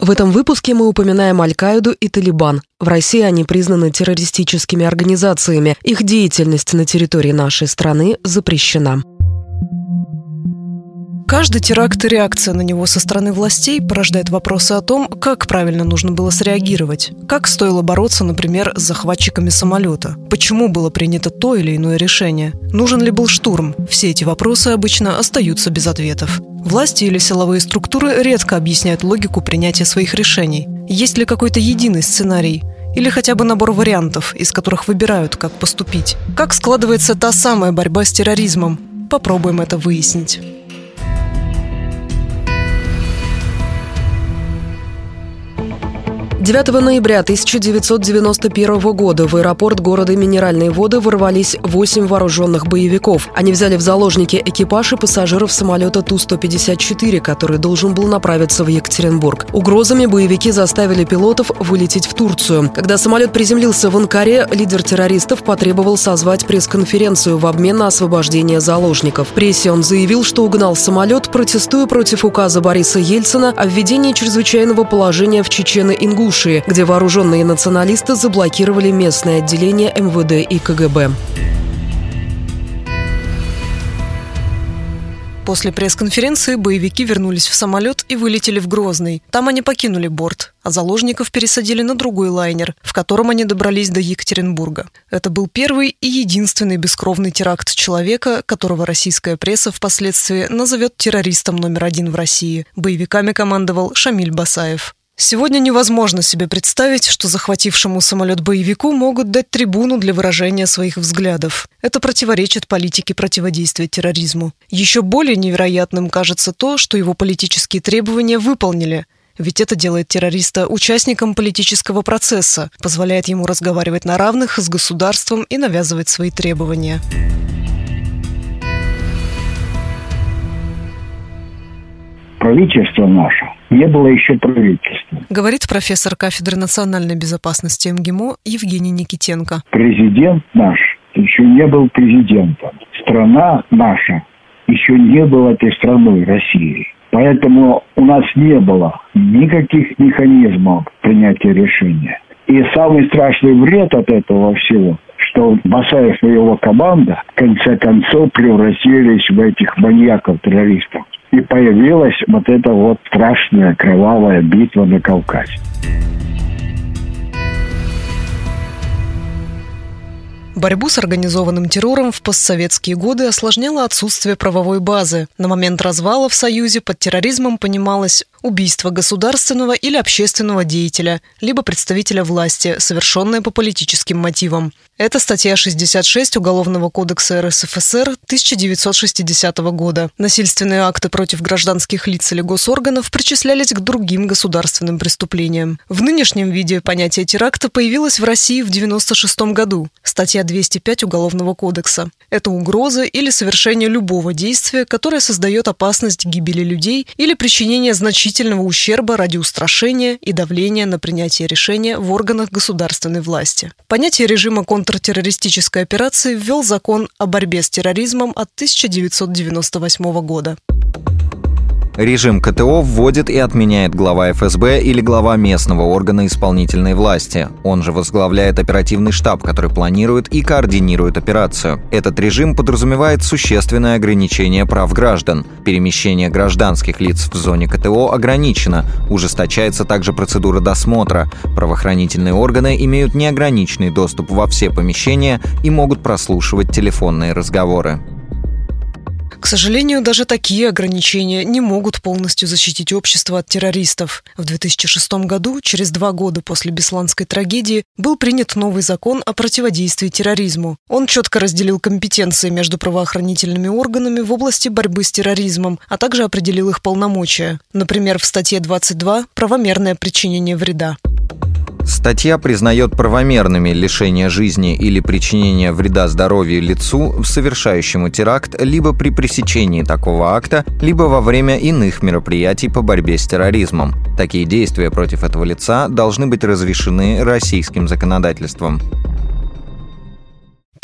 В этом выпуске мы упоминаем Аль-Каиду и Талибан. В России они признаны террористическими организациями. Их деятельность на территории нашей страны запрещена. Каждый теракт и реакция на него со стороны властей порождает вопросы о том, как правильно нужно было среагировать. Как стоило бороться, например, с захватчиками самолета? Почему было принято то или иное решение? Нужен ли был штурм? Все эти вопросы обычно остаются без ответов. Власти или силовые структуры редко объясняют логику принятия своих решений. Есть ли какой-то единый сценарий? Или хотя бы набор вариантов, из которых выбирают, как поступить? Как складывается та самая борьба с терроризмом? Попробуем это выяснить. 9 ноября 1991 года в аэропорт города Минеральные воды ворвались 8 вооруженных боевиков. Они взяли в заложники экипаж и пассажиров самолета Ту-154, который должен был направиться в Екатеринбург. Угрозами боевики заставили пилотов вылететь в Турцию. Когда самолет приземлился в Анкаре, лидер террористов потребовал созвать пресс-конференцию в обмен на освобождение заложников. В прессе он заявил, что угнал самолет, протестуя против указа Бориса Ельцина о введении чрезвычайного положения в Чечено-Ингушии Ингушии, где вооруженные националисты заблокировали местное отделение МВД и КГБ. После пресс-конференции боевики вернулись в самолет и вылетели в Грозный. Там они покинули борт, а заложников пересадили на другой лайнер, в котором они добрались до Екатеринбурга. Это был первый и единственный бескровный теракт человека, которого российская пресса впоследствии назовет террористом номер один в России. Боевиками командовал Шамиль Басаев. Сегодня невозможно себе представить, что захватившему самолет боевику могут дать трибуну для выражения своих взглядов. Это противоречит политике противодействия терроризму. Еще более невероятным кажется то, что его политические требования выполнили. Ведь это делает террориста участником политического процесса, позволяет ему разговаривать на равных с государством и навязывать свои требования. Правительство наше не было еще правительства. Говорит профессор кафедры национальной безопасности МГИМО Евгений Никитенко. Президент наш еще не был президентом. Страна наша еще не была этой страной России. Поэтому у нас не было никаких механизмов принятия решения. И самый страшный вред от этого всего, что Басаев и его команда в конце концов превратились в этих маньяков-террористов и появилась вот эта вот страшная кровавая битва на Кавказе. Борьбу с организованным террором в постсоветские годы осложняло отсутствие правовой базы. На момент развала в Союзе под терроризмом понималось убийство государственного или общественного деятеля, либо представителя власти, совершенное по политическим мотивам. Это статья 66 Уголовного кодекса РСФСР 1960 года. Насильственные акты против гражданских лиц или госорганов причислялись к другим государственным преступлениям. В нынешнем виде понятие теракта появилось в России в 1996 году. Статья 205 Уголовного кодекса. Это угроза или совершение любого действия, которое создает опасность гибели людей или причинение значительного ущерба ради устрашения и давления на принятие решения в органах государственной власти. Понятие режима контртеррористической операции ввел закон о борьбе с терроризмом от 1998 года. Режим КТО вводит и отменяет глава ФСБ или глава местного органа исполнительной власти. Он же возглавляет оперативный штаб, который планирует и координирует операцию. Этот режим подразумевает существенное ограничение прав граждан. Перемещение гражданских лиц в зоне КТО ограничено. Ужесточается также процедура досмотра. Правоохранительные органы имеют неограниченный доступ во все помещения и могут прослушивать телефонные разговоры. К сожалению, даже такие ограничения не могут полностью защитить общество от террористов. В 2006 году, через два года после Бесланской трагедии, был принят новый закон о противодействии терроризму. Он четко разделил компетенции между правоохранительными органами в области борьбы с терроризмом, а также определил их полномочия. Например, в статье 22 «Правомерное причинение вреда». Статья признает правомерными лишение жизни или причинение вреда здоровью лицу, совершающему теракт, либо при пресечении такого акта, либо во время иных мероприятий по борьбе с терроризмом. Такие действия против этого лица должны быть разрешены российским законодательством.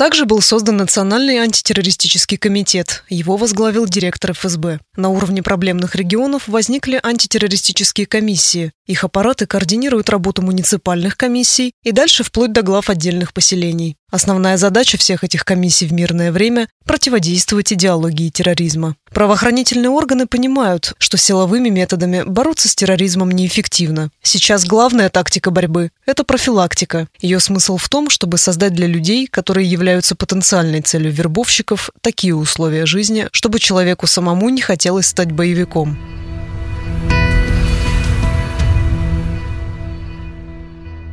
Также был создан Национальный антитеррористический комитет. Его возглавил директор ФСБ. На уровне проблемных регионов возникли антитеррористические комиссии. Их аппараты координируют работу муниципальных комиссий и дальше вплоть до глав отдельных поселений. Основная задача всех этих комиссий в мирное время – противодействовать идеологии терроризма. Правоохранительные органы понимают, что силовыми методами бороться с терроризмом неэффективно. Сейчас главная тактика борьбы – это профилактика. Ее смысл в том, чтобы создать для людей, которые являются потенциальной целью вербовщиков, такие условия жизни, чтобы человеку самому не хотелось стать боевиком.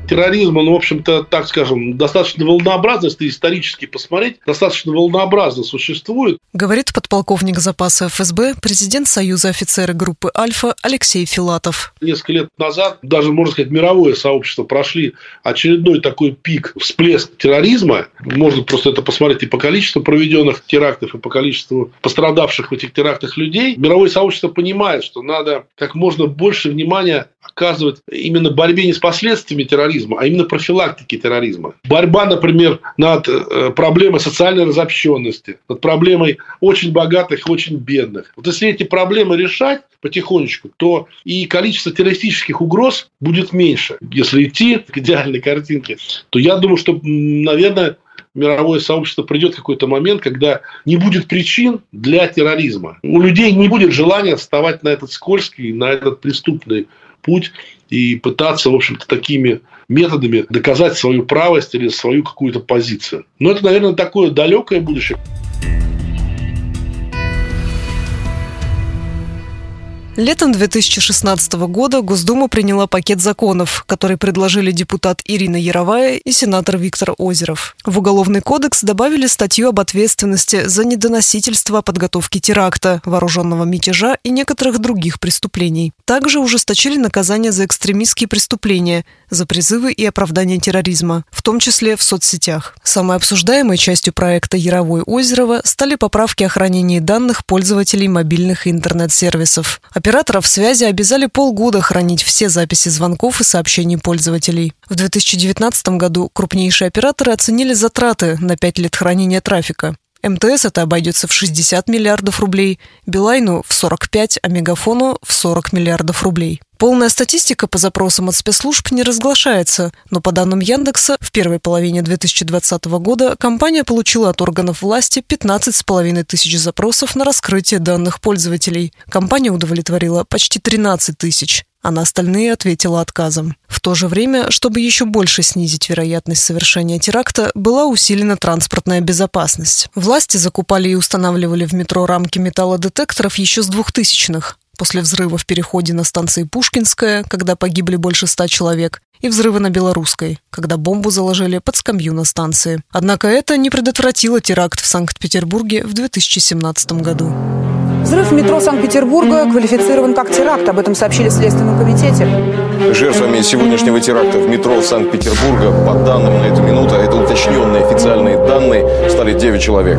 Терроризм, он, в общем-то, так скажем, достаточно волнообразно, если исторически посмотреть, достаточно волнообразно существует. Говорит подполковник запаса ФСБ, президент Союза офицеры группы «Альфа» Алексей Филатов. Несколько лет назад, даже, можно сказать, мировое сообщество прошли очередной такой пик, всплеск терроризма. Можно просто это посмотреть и по количеству проведенных терактов, и по количеству пострадавших в этих терактах людей. Мировое сообщество понимает, что надо как можно больше внимания оказывать именно борьбе не с последствиями терроризма, а именно профилактике терроризма. Борьба, например, над э, проблемой социальной разобщенности, над проблемой очень богатых и очень бедных. Вот если эти проблемы решать потихонечку, то и количество террористических угроз будет меньше. Если идти к идеальной картинке, то я думаю, что, наверное, мировое сообщество придет какой-то момент, когда не будет причин для терроризма. У людей не будет желания вставать на этот скользкий, на этот преступный путь и пытаться, в общем-то, такими методами доказать свою правость или свою какую-то позицию. Но это, наверное, такое далекое будущее. Летом 2016 года Госдума приняла пакет законов, который предложили депутат Ирина Яровая и сенатор Виктор Озеров. В Уголовный кодекс добавили статью об ответственности за недоносительство подготовки теракта, вооруженного мятежа и некоторых других преступлений. Также ужесточили наказание за экстремистские преступления, за призывы и оправдание терроризма, в том числе в соцсетях. Самой обсуждаемой частью проекта Яровой-Озерова стали поправки о хранении данных пользователей мобильных и интернет-сервисов. Операторов связи обязали полгода хранить все записи звонков и сообщений пользователей. В 2019 году крупнейшие операторы оценили затраты на 5 лет хранения трафика. МТС это обойдется в 60 миллиардов рублей, Билайну в 45, а Мегафону в 40 миллиардов рублей. Полная статистика по запросам от спецслужб не разглашается, но по данным Яндекса, в первой половине 2020 года компания получила от органов власти 15,5 тысяч запросов на раскрытие данных пользователей. Компания удовлетворила почти 13 тысяч а на остальные ответила отказом. В то же время, чтобы еще больше снизить вероятность совершения теракта, была усилена транспортная безопасность. Власти закупали и устанавливали в метро рамки металлодетекторов еще с 2000-х после взрыва в переходе на станции Пушкинская, когда погибли больше ста человек, и взрывы на Белорусской, когда бомбу заложили под скамью на станции. Однако это не предотвратило теракт в Санкт-Петербурге в 2017 году. Взрыв в метро Санкт-Петербурга квалифицирован как теракт. Об этом сообщили в Следственном комитете. Жертвами сегодняшнего теракта в метро Санкт-Петербурга, по данным на эту минуту, а это уточненные официальные данные, стали 9 человек.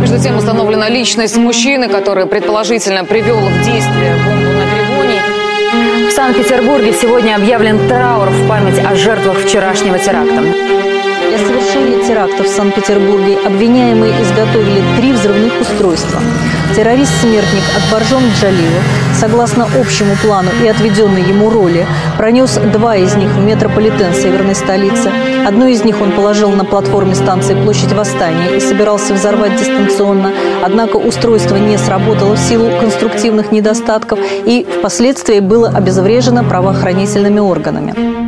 Между тем установлена личность мужчины, который предположительно привел в действие бомбу на Трибуне. В Санкт-Петербурге сегодня объявлен траур в память о жертвах вчерашнего теракта. Для совершения теракта в Санкт-Петербурге обвиняемые изготовили три взрывных устройства. Террорист-смертник Акбаржон Джалилов, согласно общему плану и отведенной ему роли, пронес два из них в метрополитен северной столицы. Одно из них он положил на платформе станции Площадь Восстания и собирался взорвать дистанционно. Однако устройство не сработало в силу конструктивных недостатков и впоследствии было обезврежено правоохранительными органами.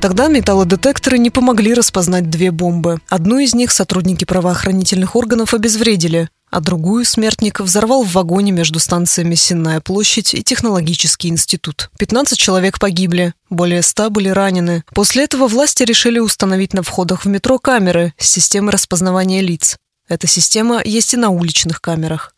Тогда металлодетекторы не помогли распознать две бомбы. Одну из них сотрудники правоохранительных органов обезвредили, а другую смертник взорвал в вагоне между станциями Сенная площадь и Технологический институт. 15 человек погибли, более 100 были ранены. После этого власти решили установить на входах в метро камеры с системой распознавания лиц. Эта система есть и на уличных камерах.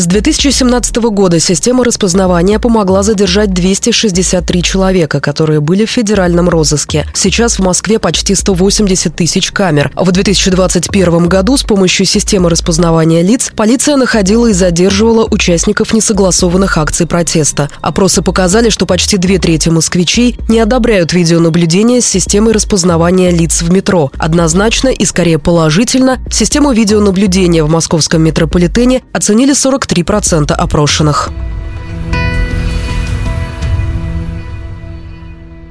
С 2017 года система распознавания помогла задержать 263 человека, которые были в федеральном розыске. Сейчас в Москве почти 180 тысяч камер. В 2021 году с помощью системы распознавания лиц полиция находила и задерживала участников несогласованных акций протеста. Опросы показали, что почти две трети москвичей не одобряют видеонаблюдение с системой распознавания лиц в метро. Однозначно и скорее положительно систему видеонаблюдения в московском метрополитене оценили 43 43% опрошенных.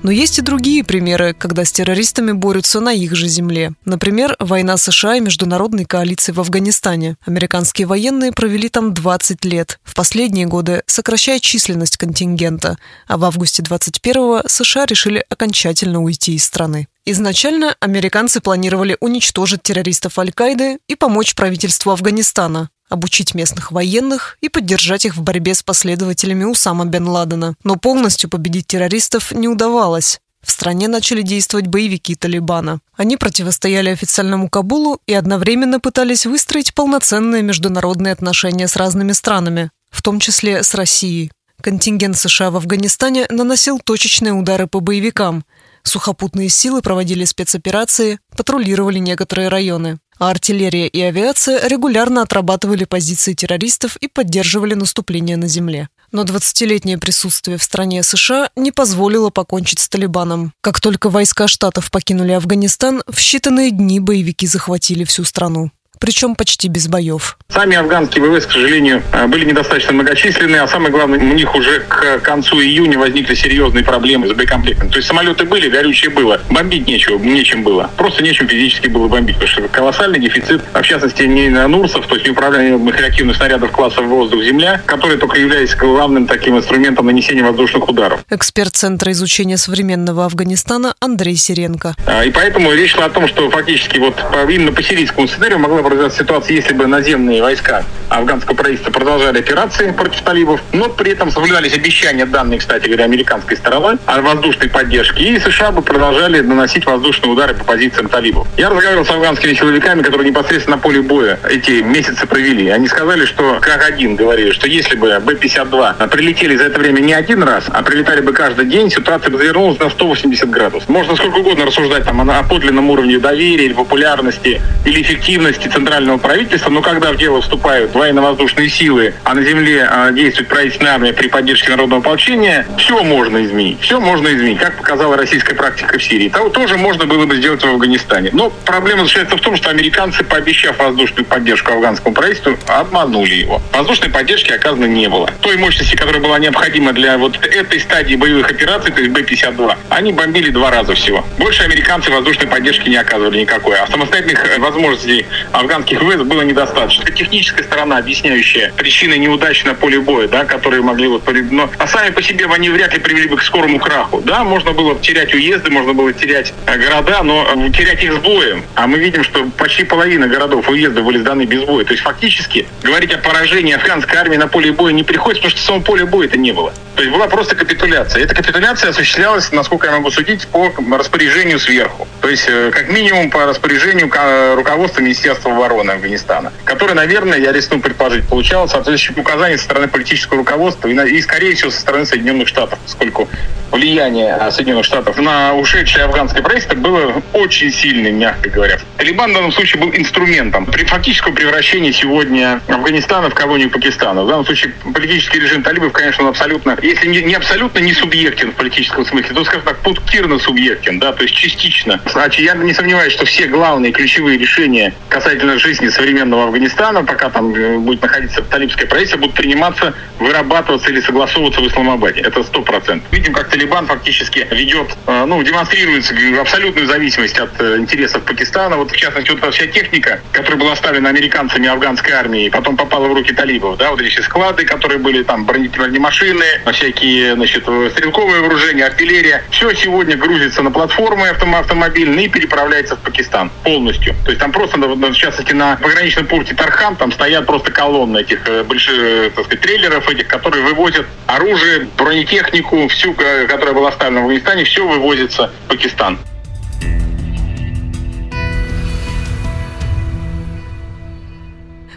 Но есть и другие примеры, когда с террористами борются на их же земле. Например, война США и международной коалиции в Афганистане. Американские военные провели там 20 лет, в последние годы сокращая численность контингента, а в августе 21-го США решили окончательно уйти из страны. Изначально американцы планировали уничтожить террористов Аль-Каиды и помочь правительству Афганистана обучить местных военных и поддержать их в борьбе с последователями Усама бен Ладена. Но полностью победить террористов не удавалось. В стране начали действовать боевики Талибана. Они противостояли официальному Кабулу и одновременно пытались выстроить полноценные международные отношения с разными странами, в том числе с Россией. Контингент США в Афганистане наносил точечные удары по боевикам. Сухопутные силы проводили спецоперации, патрулировали некоторые районы а артиллерия и авиация регулярно отрабатывали позиции террористов и поддерживали наступление на земле. Но 20-летнее присутствие в стране США не позволило покончить с Талибаном. Как только войска Штатов покинули Афганистан, в считанные дни боевики захватили всю страну причем почти без боев. Сами афганские ВВС, к сожалению, э, были недостаточно многочисленные, а самое главное, у них уже к концу июня возникли серьезные проблемы с боекомплектом. То есть самолеты были, горючее было, бомбить нечего, нечем было. Просто нечем физически было бомбить, потому что колоссальный дефицит, а в частности, не на НУРСов, то есть неуправляемых реактивных снарядов класса воздух-земля, которые только являлись главным таким инструментом нанесения воздушных ударов. Эксперт Центра изучения современного Афганистана Андрей Сиренко. А, и поэтому речь шла о том, что фактически вот именно по сирийскому сценарию могла произошла ситуация, если бы наземные войска афганского правительства продолжали операции против талибов, но при этом соблюдались обещания, данные, кстати говоря, американской стороной о воздушной поддержке, и США бы продолжали наносить воздушные удары по позициям талибов. Я разговаривал с афганскими силовиками, которые непосредственно на поле боя эти месяцы провели. Они сказали, что, как один говорили, что если бы Б-52 прилетели за это время не один раз, а прилетали бы каждый день, ситуация бы завернулась на 180 градусов. Можно сколько угодно рассуждать там о подлинном уровне доверия или популярности или эффективности центрального правительства, но когда в дело вступают военно-воздушные силы, а на земле а, действует правительственная армия при поддержке народного ополчения, все можно изменить. Все можно изменить, как показала российская практика в Сирии. Того тоже можно было бы сделать в Афганистане. Но проблема заключается в том, что американцы, пообещав воздушную поддержку афганскому правительству, обманули его. Воздушной поддержки оказано не было. Той мощности, которая была необходима для вот этой стадии боевых операций, то есть Б-52, они бомбили два раза всего. Больше американцы воздушной поддержки не оказывали никакой. А самостоятельных э, возможностей афганских ВВС было недостаточно. Техническая сторона, объясняющая причины неудач на поле боя, да, которые могли вот... Но, а сами по себе они вряд ли привели бы к скорому краху. Да, можно было терять уезды, можно было терять э, города, но э, терять их с боем. А мы видим, что почти половина городов уездов были сданы без боя. То есть фактически говорить о поражении афганской армии на поле боя не приходится, потому что самого поля боя это не было. То есть была просто капитуляция. Эта капитуляция осуществлялась, насколько я могу судить, по распоряжению сверху. То есть э, как минимум по распоряжению руководства Министерства обороны Афганистана, которое, наверное, я рискну предположить, получало соответствующие указания со стороны политического руководства и, и, скорее всего, со стороны Соединенных Штатов, поскольку влияние Соединенных Штатов на ушедшее афганское правительство было очень сильным, мягко говоря. Талибан в данном случае был инструментом при фактическом превращении сегодня Афганистана в колонию Пакистана. В данном случае политический режим талибов, конечно, он абсолютно, если не, не абсолютно не субъектен в политическом смысле, то, скажем так, пунктирно субъектен, да, то есть частично. Значит, я не сомневаюсь, что все главные ключевые решения касательно жизни современного Афганистана, пока там э, будет находиться талибское правительство, будут приниматься, вырабатываться или согласовываться в Исламабаде. Это сто процентов. Видим, как Талибан фактически ведет, э, ну, демонстрирует абсолютную зависимость от э, интересов Пакистана. Вот, в частности, вот эта вся техника, которая была оставлена американцами афганской армии, потом попала в руки талибов, да, вот эти склады, которые были там, бронемашины, всякие, значит, стрелковое вооружение, артиллерия, все сегодня грузится на платформы автомобильные и переправляется в Пакистан полностью. То есть там просто, в частности, на пограничном пункте Тархан там стоят просто колонны этих э, больших, так сказать, трейлеров этих, которые вывозят оружие, бронетехнику, всю, которая была оставлена в Афганистане, все вывозится в Пакистан.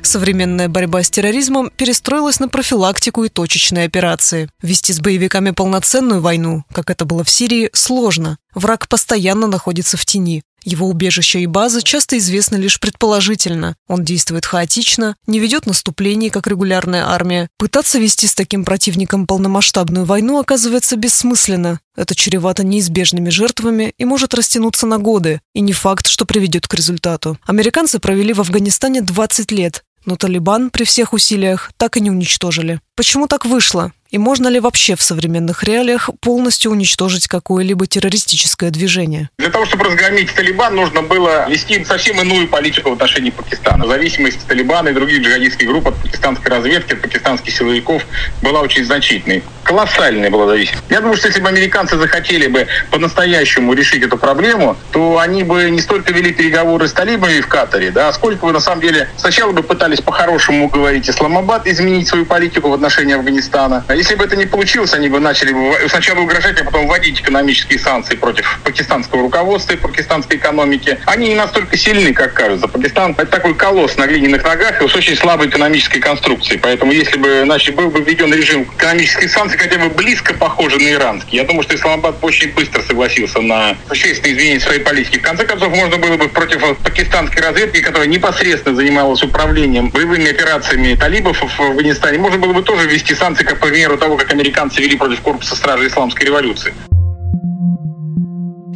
Современная борьба с терроризмом перестроилась на профилактику и точечные операции. Вести с боевиками полноценную войну, как это было в Сирии, сложно. Враг постоянно находится в тени. Его убежища и базы часто известны лишь предположительно. Он действует хаотично, не ведет наступлений, как регулярная армия. Пытаться вести с таким противником полномасштабную войну оказывается бессмысленно. Это чревато неизбежными жертвами и может растянуться на годы. И не факт, что приведет к результату. Американцы провели в Афганистане 20 лет, но Талибан при всех усилиях так и не уничтожили. Почему так вышло? И можно ли вообще в современных реалиях полностью уничтожить какое-либо террористическое движение? Для того, чтобы разгромить Талибан, нужно было вести совсем иную политику в отношении Пакистана. Зависимость Талибана и других джихадистских групп от пакистанской разведки, от пакистанских силовиков была очень значительной. Колоссальная была зависимость. Я думаю, что если бы американцы захотели бы по-настоящему решить эту проблему, то они бы не столько вели переговоры с талибами в Катаре, да, сколько бы на самом деле сначала бы пытались по-хорошему уговорить Исламабад изменить свою политику в отношении Афганистана. А если бы это не получилось, они бы начали сначала угрожать, а потом вводить экономические санкции против пакистанского руководства и пакистанской экономики. Они не настолько сильны, как кажется. Пакистан – это такой колосс на глиняных ногах и с очень слабой экономической конструкцией. Поэтому если бы значит, был бы введен режим экономических санкций, хотя бы близко похожий на иранский, я думаю, что Исламабад очень быстро согласился на существенные изменения своей политики. В конце концов, можно было бы против пакистанской разведки, которая непосредственно занималась управлением боевыми операциями талибов в Афганистане, можно было бы тоже ввести санкции, как, по примеру, того, как американцы вели против корпуса стражи исламской революции.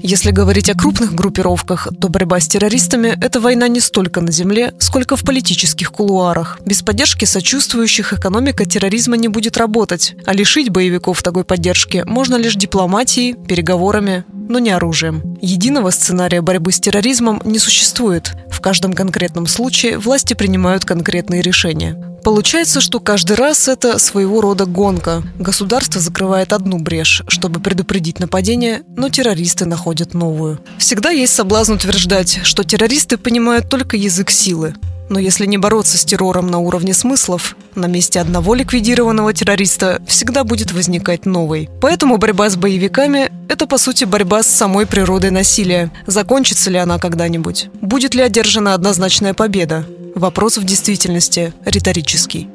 Если говорить о крупных группировках, то борьба с террористами – это война не столько на земле, сколько в политических кулуарах. Без поддержки сочувствующих экономика терроризма не будет работать, а лишить боевиков такой поддержки можно лишь дипломатией, переговорами, но не оружием. Единого сценария борьбы с терроризмом не существует. В каждом конкретном случае власти принимают конкретные решения. Получается, что каждый раз это своего рода гонка. Государство закрывает одну брешь, чтобы предупредить нападение, но террористы находят новую. Всегда есть соблазн утверждать, что террористы понимают только язык силы. Но если не бороться с террором на уровне смыслов, на месте одного ликвидированного террориста всегда будет возникать новый. Поэтому борьба с боевиками – это, по сути, борьба с самой природой насилия. Закончится ли она когда-нибудь? Будет ли одержана однозначная победа? Вопрос в действительности риторический.